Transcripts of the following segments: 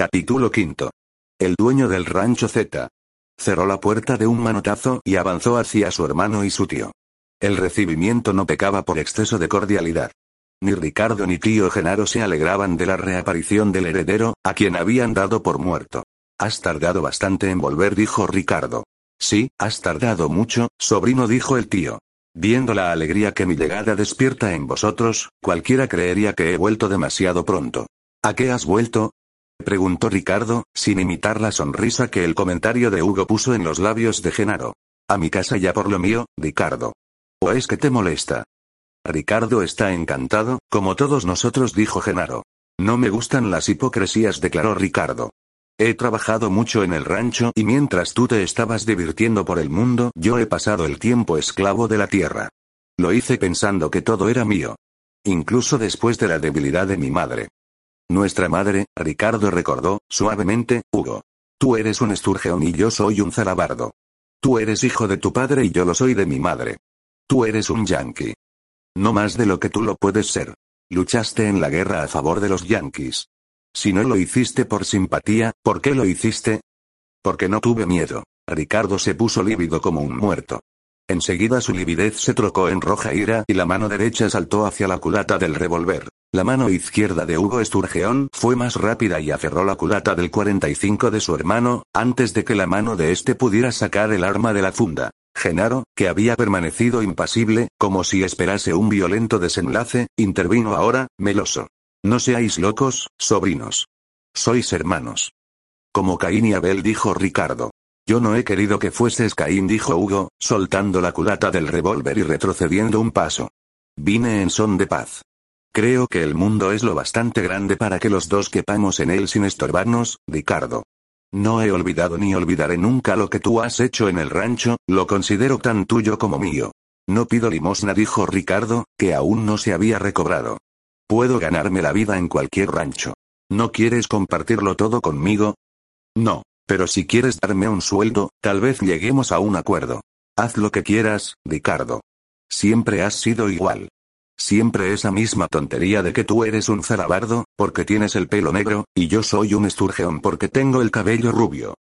Capítulo quinto. El dueño del rancho Z. Cerró la puerta de un manotazo y avanzó hacia su hermano y su tío. El recibimiento no pecaba por exceso de cordialidad. Ni Ricardo ni tío Genaro se alegraban de la reaparición del heredero, a quien habían dado por muerto. Has tardado bastante en volver, dijo Ricardo. Sí, has tardado mucho, sobrino, dijo el tío. Viendo la alegría que mi llegada despierta en vosotros, cualquiera creería que he vuelto demasiado pronto. ¿A qué has vuelto? Preguntó Ricardo, sin imitar la sonrisa que el comentario de Hugo puso en los labios de Genaro. A mi casa ya por lo mío, Ricardo. ¿O es que te molesta? Ricardo está encantado, como todos nosotros, dijo Genaro. No me gustan las hipocresías, declaró Ricardo. He trabajado mucho en el rancho y mientras tú te estabas divirtiendo por el mundo, yo he pasado el tiempo esclavo de la tierra. Lo hice pensando que todo era mío. Incluso después de la debilidad de mi madre. Nuestra madre, Ricardo recordó, suavemente, Hugo. Tú eres un esturgeón y yo soy un zarabardo. Tú eres hijo de tu padre y yo lo soy de mi madre. Tú eres un yankee. No más de lo que tú lo puedes ser. Luchaste en la guerra a favor de los yankees. Si no lo hiciste por simpatía, ¿por qué lo hiciste? Porque no tuve miedo. Ricardo se puso lívido como un muerto. Enseguida su lividez se trocó en roja ira y la mano derecha saltó hacia la culata del revólver. La mano izquierda de Hugo Esturgeón fue más rápida y aferró la culata del 45 de su hermano, antes de que la mano de éste pudiera sacar el arma de la funda. Genaro, que había permanecido impasible, como si esperase un violento desenlace, intervino ahora, meloso. No seáis locos, sobrinos. Sois hermanos. Como Caín y Abel dijo Ricardo. Yo no he querido que fueses Caín, dijo Hugo, soltando la culata del revólver y retrocediendo un paso. Vine en son de paz. Creo que el mundo es lo bastante grande para que los dos quepamos en él sin estorbarnos, Ricardo. No he olvidado ni olvidaré nunca lo que tú has hecho en el rancho, lo considero tan tuyo como mío. No pido limosna, dijo Ricardo, que aún no se había recobrado. Puedo ganarme la vida en cualquier rancho. ¿No quieres compartirlo todo conmigo? No, pero si quieres darme un sueldo, tal vez lleguemos a un acuerdo. Haz lo que quieras, Ricardo. Siempre has sido igual. Siempre esa misma tontería de que tú eres un zarabardo, porque tienes el pelo negro, y yo soy un esturgeón porque tengo el cabello rubio.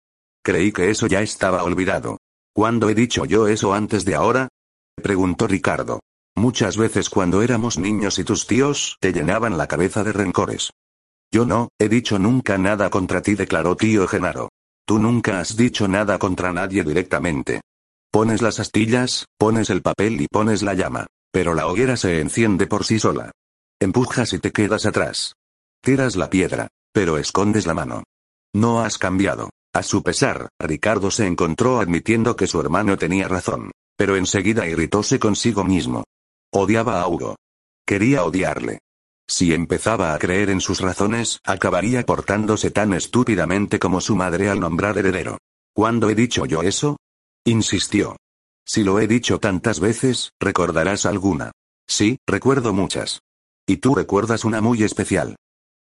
Creí que eso ya estaba olvidado. ¿Cuándo he dicho yo eso antes de ahora? preguntó Ricardo. Muchas veces cuando éramos niños y tus tíos te llenaban la cabeza de rencores. Yo no, he dicho nunca nada contra ti, declaró tío Genaro. Tú nunca has dicho nada contra nadie directamente. Pones las astillas, pones el papel y pones la llama. Pero la hoguera se enciende por sí sola. Empujas y te quedas atrás. Tiras la piedra, pero escondes la mano. No has cambiado. A su pesar, Ricardo se encontró admitiendo que su hermano tenía razón. Pero enseguida irritóse consigo mismo. Odiaba a Hugo. Quería odiarle. Si empezaba a creer en sus razones, acabaría portándose tan estúpidamente como su madre al nombrar heredero. ¿Cuándo he dicho yo eso? Insistió. Si lo he dicho tantas veces, recordarás alguna. Sí, recuerdo muchas. Y tú recuerdas una muy especial.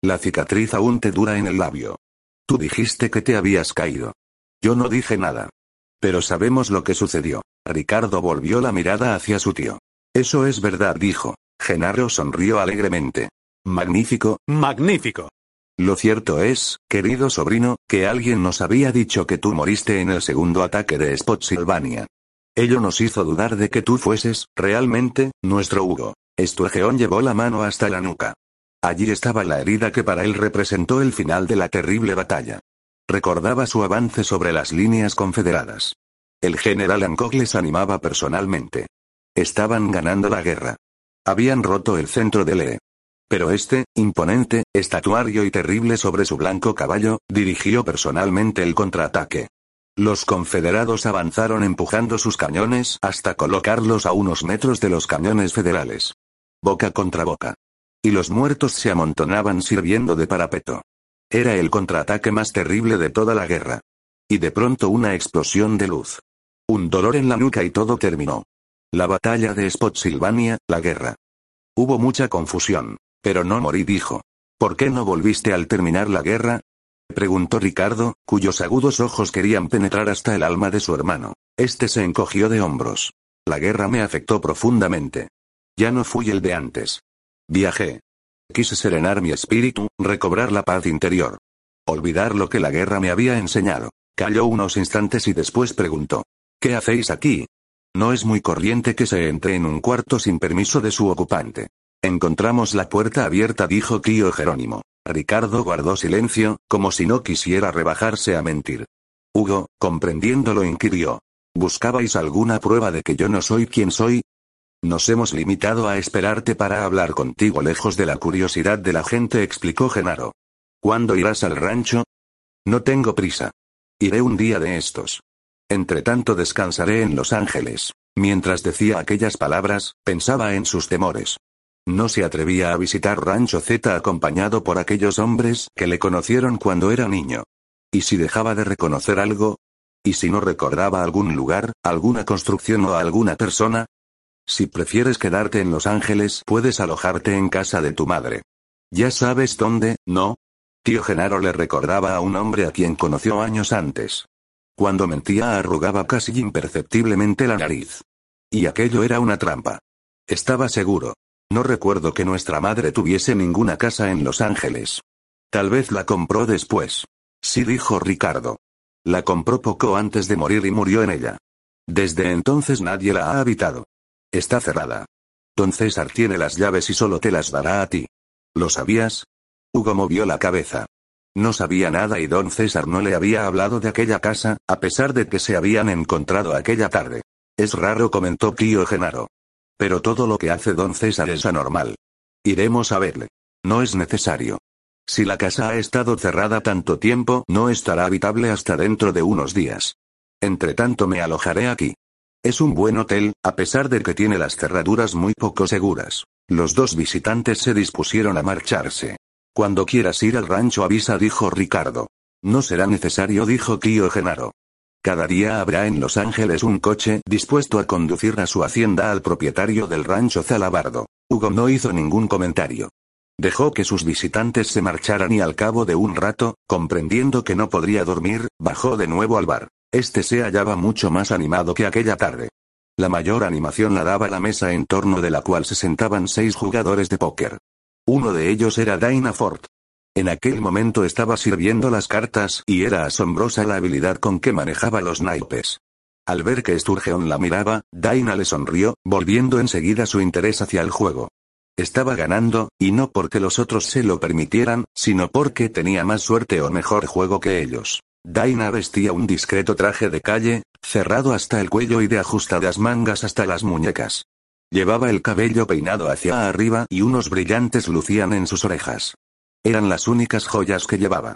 La cicatriz aún te dura en el labio. Tú dijiste que te habías caído. Yo no dije nada. Pero sabemos lo que sucedió. Ricardo volvió la mirada hacia su tío. Eso es verdad, dijo. Genaro sonrió alegremente. Magnífico, magnífico. Lo cierto es, querido sobrino, que alguien nos había dicho que tú moriste en el segundo ataque de Spotsylvania. Ello nos hizo dudar de que tú fueses, realmente, nuestro Hugo. Estuegeón llevó la mano hasta la nuca. Allí estaba la herida que para él representó el final de la terrible batalla. Recordaba su avance sobre las líneas confederadas. El general Hancock les animaba personalmente. Estaban ganando la guerra. Habían roto el centro de Lee. Pero este, imponente, estatuario y terrible sobre su blanco caballo, dirigió personalmente el contraataque. Los confederados avanzaron empujando sus cañones hasta colocarlos a unos metros de los cañones federales. Boca contra boca. Y los muertos se amontonaban sirviendo de parapeto. Era el contraataque más terrible de toda la guerra. Y de pronto una explosión de luz. Un dolor en la nuca y todo terminó. La batalla de Spotsylvania, la guerra. Hubo mucha confusión. Pero no morí, dijo. ¿Por qué no volviste al terminar la guerra? preguntó Ricardo, cuyos agudos ojos querían penetrar hasta el alma de su hermano. Este se encogió de hombros. La guerra me afectó profundamente. Ya no fui el de antes. Viajé. Quise serenar mi espíritu, recobrar la paz interior. Olvidar lo que la guerra me había enseñado. Calló unos instantes y después preguntó. ¿Qué hacéis aquí? No es muy corriente que se entre en un cuarto sin permiso de su ocupante. Encontramos la puerta abierta, dijo tío Jerónimo. Ricardo guardó silencio, como si no quisiera rebajarse a mentir. Hugo, comprendiéndolo, inquirió. ¿Buscabais alguna prueba de que yo no soy quien soy? Nos hemos limitado a esperarte para hablar contigo lejos de la curiosidad de la gente, explicó Genaro. ¿Cuándo irás al rancho? No tengo prisa. Iré un día de estos. Entre tanto descansaré en Los Ángeles. Mientras decía aquellas palabras, pensaba en sus temores. No se atrevía a visitar Rancho Z acompañado por aquellos hombres que le conocieron cuando era niño. ¿Y si dejaba de reconocer algo? ¿Y si no recordaba algún lugar, alguna construcción o alguna persona? Si prefieres quedarte en Los Ángeles, puedes alojarte en casa de tu madre. Ya sabes dónde, ¿no? Tío Genaro le recordaba a un hombre a quien conoció años antes. Cuando mentía arrugaba casi imperceptiblemente la nariz. Y aquello era una trampa. Estaba seguro. No recuerdo que nuestra madre tuviese ninguna casa en Los Ángeles. Tal vez la compró después. Sí dijo Ricardo. La compró poco antes de morir y murió en ella. Desde entonces nadie la ha habitado. Está cerrada. Don César tiene las llaves y solo te las dará a ti. ¿Lo sabías? Hugo movió la cabeza. No sabía nada y don César no le había hablado de aquella casa, a pesar de que se habían encontrado aquella tarde. Es raro, comentó tío Genaro. Pero todo lo que hace don César es anormal. Iremos a verle. No es necesario. Si la casa ha estado cerrada tanto tiempo, no estará habitable hasta dentro de unos días. Entre tanto me alojaré aquí. Es un buen hotel, a pesar de que tiene las cerraduras muy poco seguras. Los dos visitantes se dispusieron a marcharse. Cuando quieras ir al rancho avisa, dijo Ricardo. No será necesario, dijo tío Genaro. Cada día habrá en Los Ángeles un coche dispuesto a conducir a su hacienda al propietario del rancho Zalabardo. Hugo no hizo ningún comentario. Dejó que sus visitantes se marcharan y al cabo de un rato, comprendiendo que no podría dormir, bajó de nuevo al bar. Este se hallaba mucho más animado que aquella tarde. La mayor animación la daba la mesa en torno de la cual se sentaban seis jugadores de póker. Uno de ellos era Dinah Ford. En aquel momento estaba sirviendo las cartas y era asombrosa la habilidad con que manejaba los naipes. Al ver que Sturgeon la miraba, Dinah le sonrió, volviendo enseguida su interés hacia el juego. Estaba ganando, y no porque los otros se lo permitieran, sino porque tenía más suerte o mejor juego que ellos. Dinah vestía un discreto traje de calle, cerrado hasta el cuello y de ajustadas mangas hasta las muñecas. Llevaba el cabello peinado hacia arriba y unos brillantes lucían en sus orejas. Eran las únicas joyas que llevaba.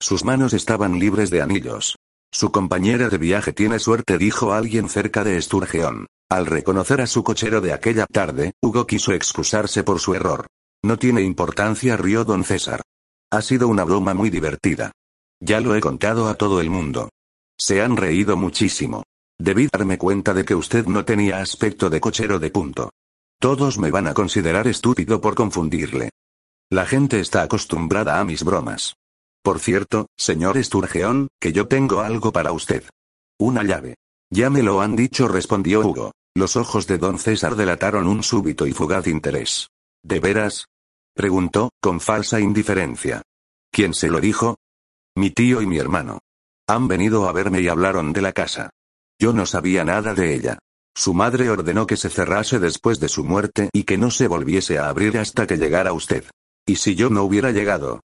Sus manos estaban libres de anillos. Su compañera de viaje tiene suerte, dijo alguien cerca de Sturgeon. Al reconocer a su cochero de aquella tarde, Hugo quiso excusarse por su error. No tiene importancia, rió don César. Ha sido una broma muy divertida. Ya lo he contado a todo el mundo. Se han reído muchísimo. Debí darme cuenta de que usted no tenía aspecto de cochero de punto. Todos me van a considerar estúpido por confundirle. La gente está acostumbrada a mis bromas. Por cierto, señor Sturgeon, que yo tengo algo para usted. Una llave. Ya me lo han dicho, respondió Hugo. Los ojos de don César delataron un súbito y fugaz interés. ¿De veras? preguntó, con falsa indiferencia. ¿Quién se lo dijo? Mi tío y mi hermano. Han venido a verme y hablaron de la casa. Yo no sabía nada de ella. Su madre ordenó que se cerrase después de su muerte y que no se volviese a abrir hasta que llegara usted. ¿Y si yo no hubiera llegado?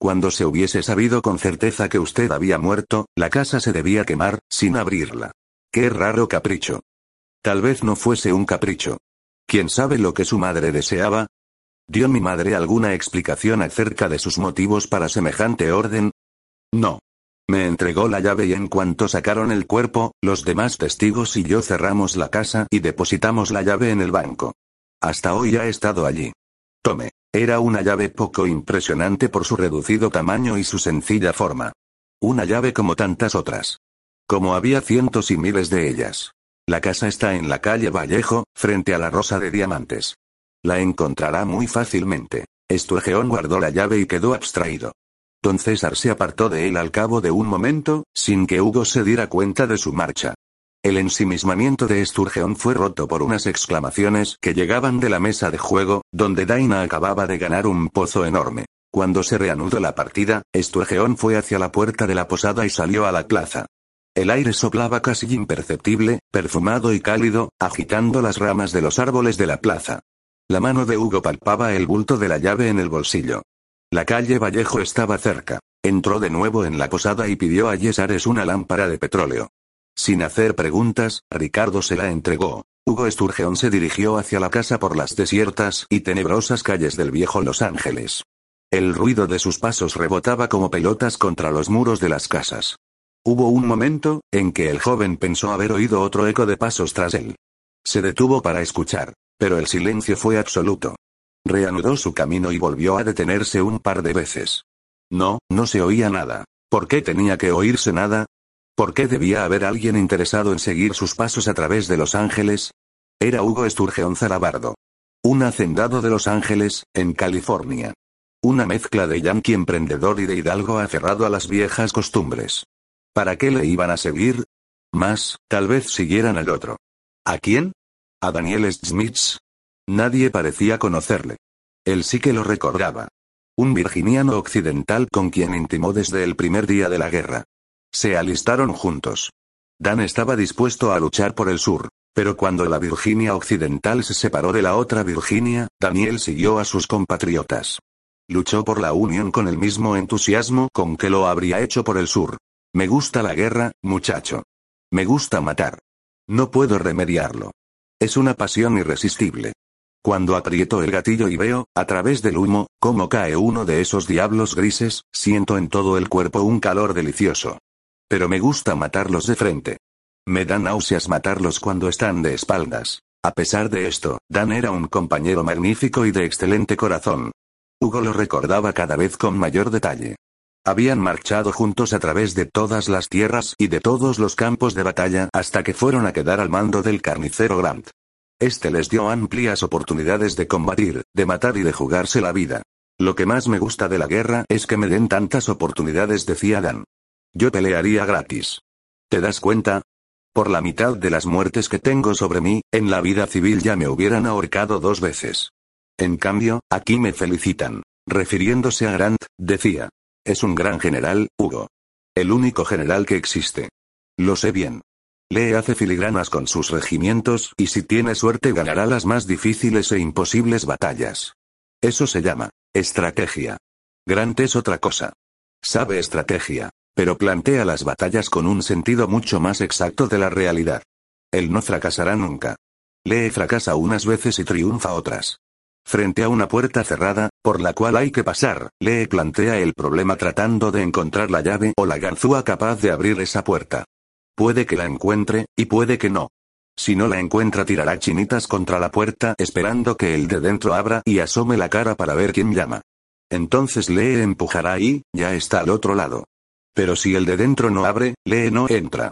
Cuando se hubiese sabido con certeza que usted había muerto, la casa se debía quemar, sin abrirla. Qué raro capricho. Tal vez no fuese un capricho. ¿Quién sabe lo que su madre deseaba? ¿Dio mi madre alguna explicación acerca de sus motivos para semejante orden? No. Me entregó la llave y en cuanto sacaron el cuerpo, los demás testigos y yo cerramos la casa y depositamos la llave en el banco. Hasta hoy ha estado allí. Tome. Era una llave poco impresionante por su reducido tamaño y su sencilla forma. Una llave como tantas otras. Como había cientos y miles de ellas. La casa está en la calle Vallejo, frente a la Rosa de Diamantes. La encontrará muy fácilmente. Sturgeon guardó la llave y quedó abstraído. Don César se apartó de él al cabo de un momento, sin que Hugo se diera cuenta de su marcha. El ensimismamiento de Sturgeon fue roto por unas exclamaciones que llegaban de la mesa de juego, donde Daina acababa de ganar un pozo enorme. Cuando se reanudó la partida, Sturgeon fue hacia la puerta de la posada y salió a la plaza. El aire soplaba casi imperceptible, perfumado y cálido, agitando las ramas de los árboles de la plaza. La mano de Hugo palpaba el bulto de la llave en el bolsillo. La calle Vallejo estaba cerca. Entró de nuevo en la posada y pidió a Yesares una lámpara de petróleo. Sin hacer preguntas, Ricardo se la entregó. Hugo Sturgeon se dirigió hacia la casa por las desiertas y tenebrosas calles del viejo Los Ángeles. El ruido de sus pasos rebotaba como pelotas contra los muros de las casas. Hubo un momento, en que el joven pensó haber oído otro eco de pasos tras él. Se detuvo para escuchar. Pero el silencio fue absoluto. Reanudó su camino y volvió a detenerse un par de veces. No, no se oía nada. ¿Por qué tenía que oírse nada? ¿Por qué debía haber alguien interesado en seguir sus pasos a través de Los Ángeles? Era Hugo Sturgeon Zarabardo. Un hacendado de Los Ángeles, en California. Una mezcla de yankee emprendedor y de hidalgo aferrado a las viejas costumbres. ¿Para qué le iban a seguir? Más, tal vez siguieran al otro. ¿A quién? A Daniel Smith. Nadie parecía conocerle. Él sí que lo recordaba. Un virginiano occidental con quien intimó desde el primer día de la guerra. Se alistaron juntos. Dan estaba dispuesto a luchar por el sur, pero cuando la Virginia occidental se separó de la otra Virginia, Daniel siguió a sus compatriotas. Luchó por la unión con el mismo entusiasmo con que lo habría hecho por el sur. Me gusta la guerra, muchacho. Me gusta matar. No puedo remediarlo. Es una pasión irresistible. Cuando aprieto el gatillo y veo, a través del humo, cómo cae uno de esos diablos grises, siento en todo el cuerpo un calor delicioso. Pero me gusta matarlos de frente. Me da náuseas matarlos cuando están de espaldas. A pesar de esto, Dan era un compañero magnífico y de excelente corazón. Hugo lo recordaba cada vez con mayor detalle. Habían marchado juntos a través de todas las tierras y de todos los campos de batalla hasta que fueron a quedar al mando del carnicero Grant. Este les dio amplias oportunidades de combatir, de matar y de jugarse la vida. Lo que más me gusta de la guerra es que me den tantas oportunidades, decía Dan. Yo pelearía gratis. ¿Te das cuenta? Por la mitad de las muertes que tengo sobre mí, en la vida civil ya me hubieran ahorcado dos veces. En cambio, aquí me felicitan. Refiriéndose a Grant, decía. Es un gran general, Hugo. El único general que existe. Lo sé bien. Lee hace filigranas con sus regimientos y si tiene suerte ganará las más difíciles e imposibles batallas. Eso se llama estrategia. Grant es otra cosa. Sabe estrategia, pero plantea las batallas con un sentido mucho más exacto de la realidad. Él no fracasará nunca. Lee fracasa unas veces y triunfa otras. Frente a una puerta cerrada, por la cual hay que pasar, Lee plantea el problema tratando de encontrar la llave o la ganzúa capaz de abrir esa puerta. Puede que la encuentre, y puede que no. Si no la encuentra tirará chinitas contra la puerta esperando que el de dentro abra y asome la cara para ver quién llama. Entonces Lee empujará y, ya está al otro lado. Pero si el de dentro no abre, Lee no entra.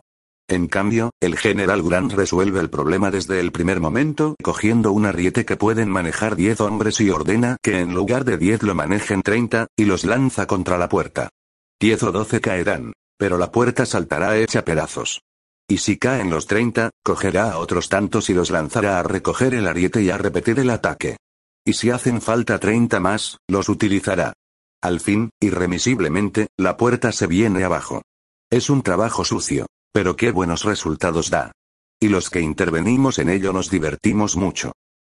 En cambio, el general Grant resuelve el problema desde el primer momento, cogiendo un ariete que pueden manejar 10 hombres y ordena que en lugar de 10 lo manejen 30, y los lanza contra la puerta. 10 o 12 caerán, pero la puerta saltará hecha pedazos. Y si caen los 30, cogerá a otros tantos y los lanzará a recoger el ariete y a repetir el ataque. Y si hacen falta 30 más, los utilizará. Al fin, irremisiblemente, la puerta se viene abajo. Es un trabajo sucio. Pero qué buenos resultados da. Y los que intervenimos en ello nos divertimos mucho.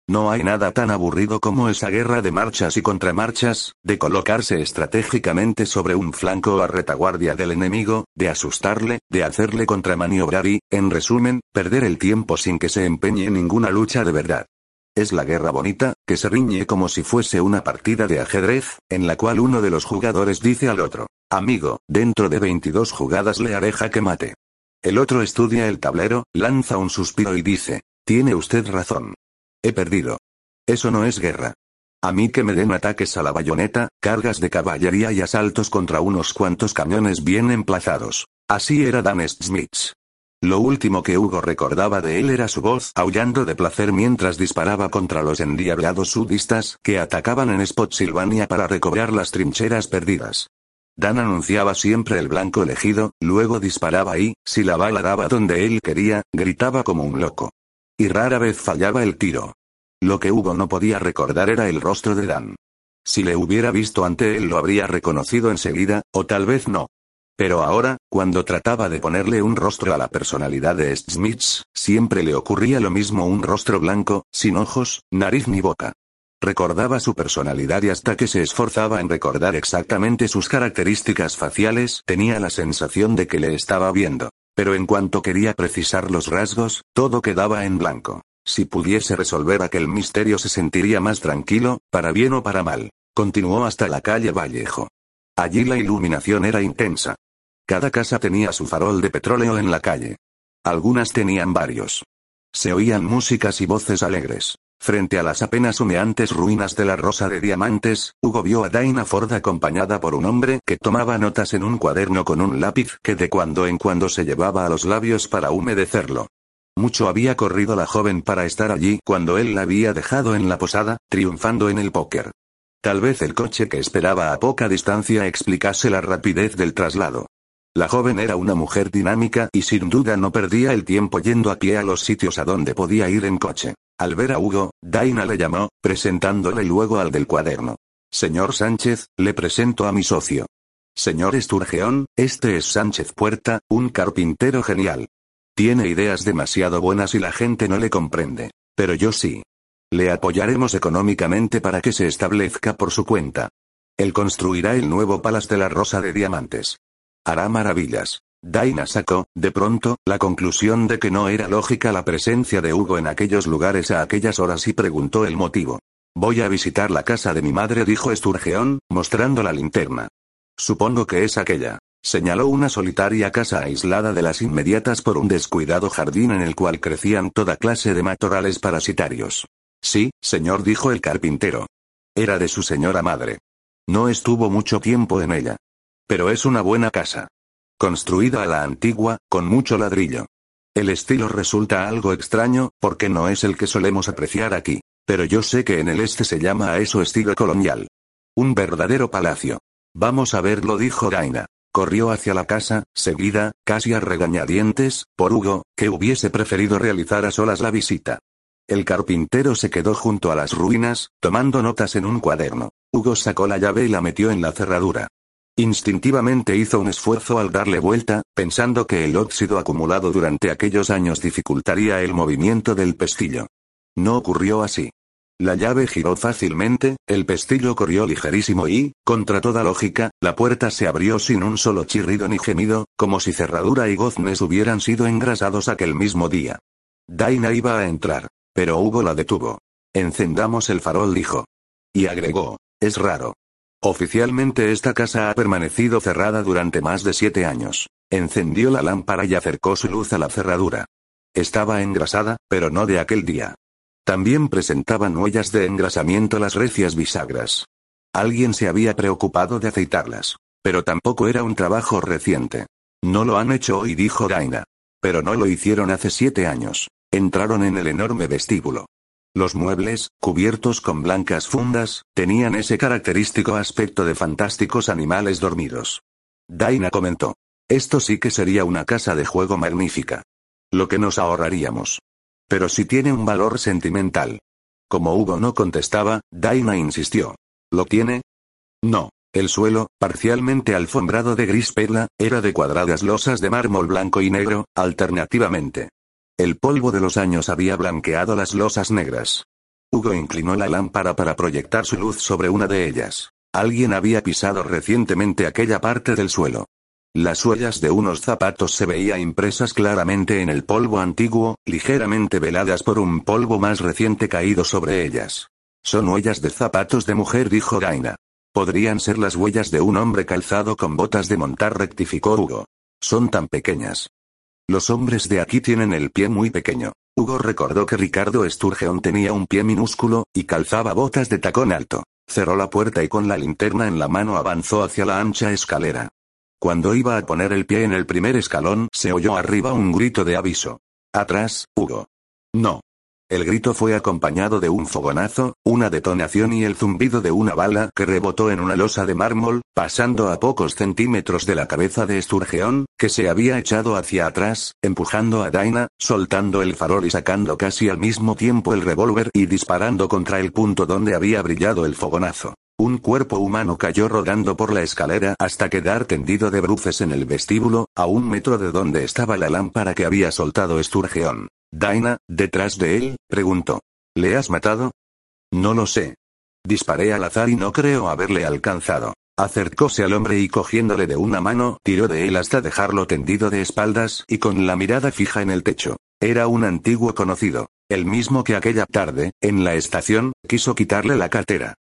No hay nada tan aburrido como esa guerra de marchas y contramarchas, de colocarse estratégicamente sobre un flanco a retaguardia del enemigo, de asustarle, de hacerle contramaniobrar y, en resumen, perder el tiempo sin que se empeñe en ninguna lucha de verdad. Es la guerra bonita, que se riñe como si fuese una partida de ajedrez, en la cual uno de los jugadores dice al otro, amigo, dentro de 22 jugadas le haré jaque mate. El otro estudia el tablero, lanza un suspiro y dice, tiene usted razón. He perdido. Eso no es guerra. A mí que me den ataques a la bayoneta, cargas de caballería y asaltos contra unos cuantos cañones bien emplazados. Así era Dan Smith. Lo último que Hugo recordaba de él era su voz aullando de placer mientras disparaba contra los endiablados sudistas que atacaban en Spotsylvania para recobrar las trincheras perdidas. Dan anunciaba siempre el blanco elegido, luego disparaba y, si la bala daba donde él quería, gritaba como un loco. Y rara vez fallaba el tiro. Lo que Hugo no podía recordar era el rostro de Dan. Si le hubiera visto ante él lo habría reconocido enseguida, o tal vez no. Pero ahora, cuando trataba de ponerle un rostro a la personalidad de Smiths, siempre le ocurría lo mismo un rostro blanco, sin ojos, nariz ni boca. Recordaba su personalidad y hasta que se esforzaba en recordar exactamente sus características faciales, tenía la sensación de que le estaba viendo. Pero en cuanto quería precisar los rasgos, todo quedaba en blanco. Si pudiese resolver aquel misterio se sentiría más tranquilo, para bien o para mal. Continuó hasta la calle Vallejo. Allí la iluminación era intensa. Cada casa tenía su farol de petróleo en la calle. Algunas tenían varios. Se oían músicas y voces alegres. Frente a las apenas humeantes ruinas de la Rosa de Diamantes, Hugo vio a Dinah Ford acompañada por un hombre que tomaba notas en un cuaderno con un lápiz que de cuando en cuando se llevaba a los labios para humedecerlo. Mucho había corrido la joven para estar allí cuando él la había dejado en la posada, triunfando en el póker. Tal vez el coche que esperaba a poca distancia explicase la rapidez del traslado. La joven era una mujer dinámica y sin duda no perdía el tiempo yendo a pie a los sitios a donde podía ir en coche. Al ver a Hugo, Daina le llamó, presentándole luego al del cuaderno. Señor Sánchez, le presento a mi socio. Señor Esturgeón, este es Sánchez Puerta, un carpintero genial. Tiene ideas demasiado buenas y la gente no le comprende. Pero yo sí. Le apoyaremos económicamente para que se establezca por su cuenta. Él construirá el nuevo Palace de la Rosa de Diamantes. Hará maravillas. Daina sacó, de pronto, la conclusión de que no era lógica la presencia de Hugo en aquellos lugares a aquellas horas y preguntó el motivo. Voy a visitar la casa de mi madre, dijo Esturgeón, mostrando la linterna. Supongo que es aquella. Señaló una solitaria casa aislada de las inmediatas por un descuidado jardín en el cual crecían toda clase de matorrales parasitarios. Sí, señor, dijo el carpintero. Era de su señora madre. No estuvo mucho tiempo en ella. Pero es una buena casa. Construida a la antigua, con mucho ladrillo. El estilo resulta algo extraño, porque no es el que solemos apreciar aquí. Pero yo sé que en el este se llama a eso estilo colonial. Un verdadero palacio. Vamos a verlo, dijo Daina. Corrió hacia la casa, seguida, casi a regañadientes, por Hugo, que hubiese preferido realizar a solas la visita. El carpintero se quedó junto a las ruinas, tomando notas en un cuaderno. Hugo sacó la llave y la metió en la cerradura. Instintivamente hizo un esfuerzo al darle vuelta, pensando que el óxido acumulado durante aquellos años dificultaría el movimiento del pestillo. No ocurrió así. La llave giró fácilmente, el pestillo corrió ligerísimo y, contra toda lógica, la puerta se abrió sin un solo chirrido ni gemido, como si cerradura y goznes hubieran sido engrasados aquel mismo día. Daina iba a entrar. Pero Hugo la detuvo. Encendamos el farol, dijo. Y agregó, es raro. Oficialmente esta casa ha permanecido cerrada durante más de siete años. Encendió la lámpara y acercó su luz a la cerradura. Estaba engrasada, pero no de aquel día. También presentaban huellas de engrasamiento las recias bisagras. Alguien se había preocupado de aceitarlas. Pero tampoco era un trabajo reciente. No lo han hecho hoy, dijo Daina. Pero no lo hicieron hace siete años. Entraron en el enorme vestíbulo. Los muebles, cubiertos con blancas fundas, tenían ese característico aspecto de fantásticos animales dormidos. Daina comentó. Esto sí que sería una casa de juego magnífica. Lo que nos ahorraríamos. Pero si tiene un valor sentimental. Como Hugo no contestaba, Daina insistió. ¿Lo tiene? No. El suelo, parcialmente alfombrado de gris perla, era de cuadradas losas de mármol blanco y negro, alternativamente. El polvo de los años había blanqueado las losas negras. Hugo inclinó la lámpara para proyectar su luz sobre una de ellas. Alguien había pisado recientemente aquella parte del suelo. Las huellas de unos zapatos se veía impresas claramente en el polvo antiguo, ligeramente veladas por un polvo más reciente caído sobre ellas. Son huellas de zapatos de mujer, dijo Gaina. Podrían ser las huellas de un hombre calzado con botas de montar, rectificó Hugo. Son tan pequeñas. Los hombres de aquí tienen el pie muy pequeño. Hugo recordó que Ricardo Sturgeon tenía un pie minúsculo, y calzaba botas de tacón alto. Cerró la puerta y con la linterna en la mano avanzó hacia la ancha escalera. Cuando iba a poner el pie en el primer escalón, se oyó arriba un grito de aviso. Atrás, Hugo. No. El grito fue acompañado de un fogonazo, una detonación y el zumbido de una bala que rebotó en una losa de mármol, pasando a pocos centímetros de la cabeza de Sturgeon, que se había echado hacia atrás, empujando a Daina, soltando el farol y sacando casi al mismo tiempo el revólver y disparando contra el punto donde había brillado el fogonazo. Un cuerpo humano cayó rodando por la escalera hasta quedar tendido de bruces en el vestíbulo, a un metro de donde estaba la lámpara que había soltado Sturgeon. Daina, detrás de él, preguntó. ¿Le has matado? No lo sé. Disparé al azar y no creo haberle alcanzado. Acercóse al hombre y cogiéndole de una mano, tiró de él hasta dejarlo tendido de espaldas y con la mirada fija en el techo. Era un antiguo conocido, el mismo que aquella tarde, en la estación, quiso quitarle la cartera.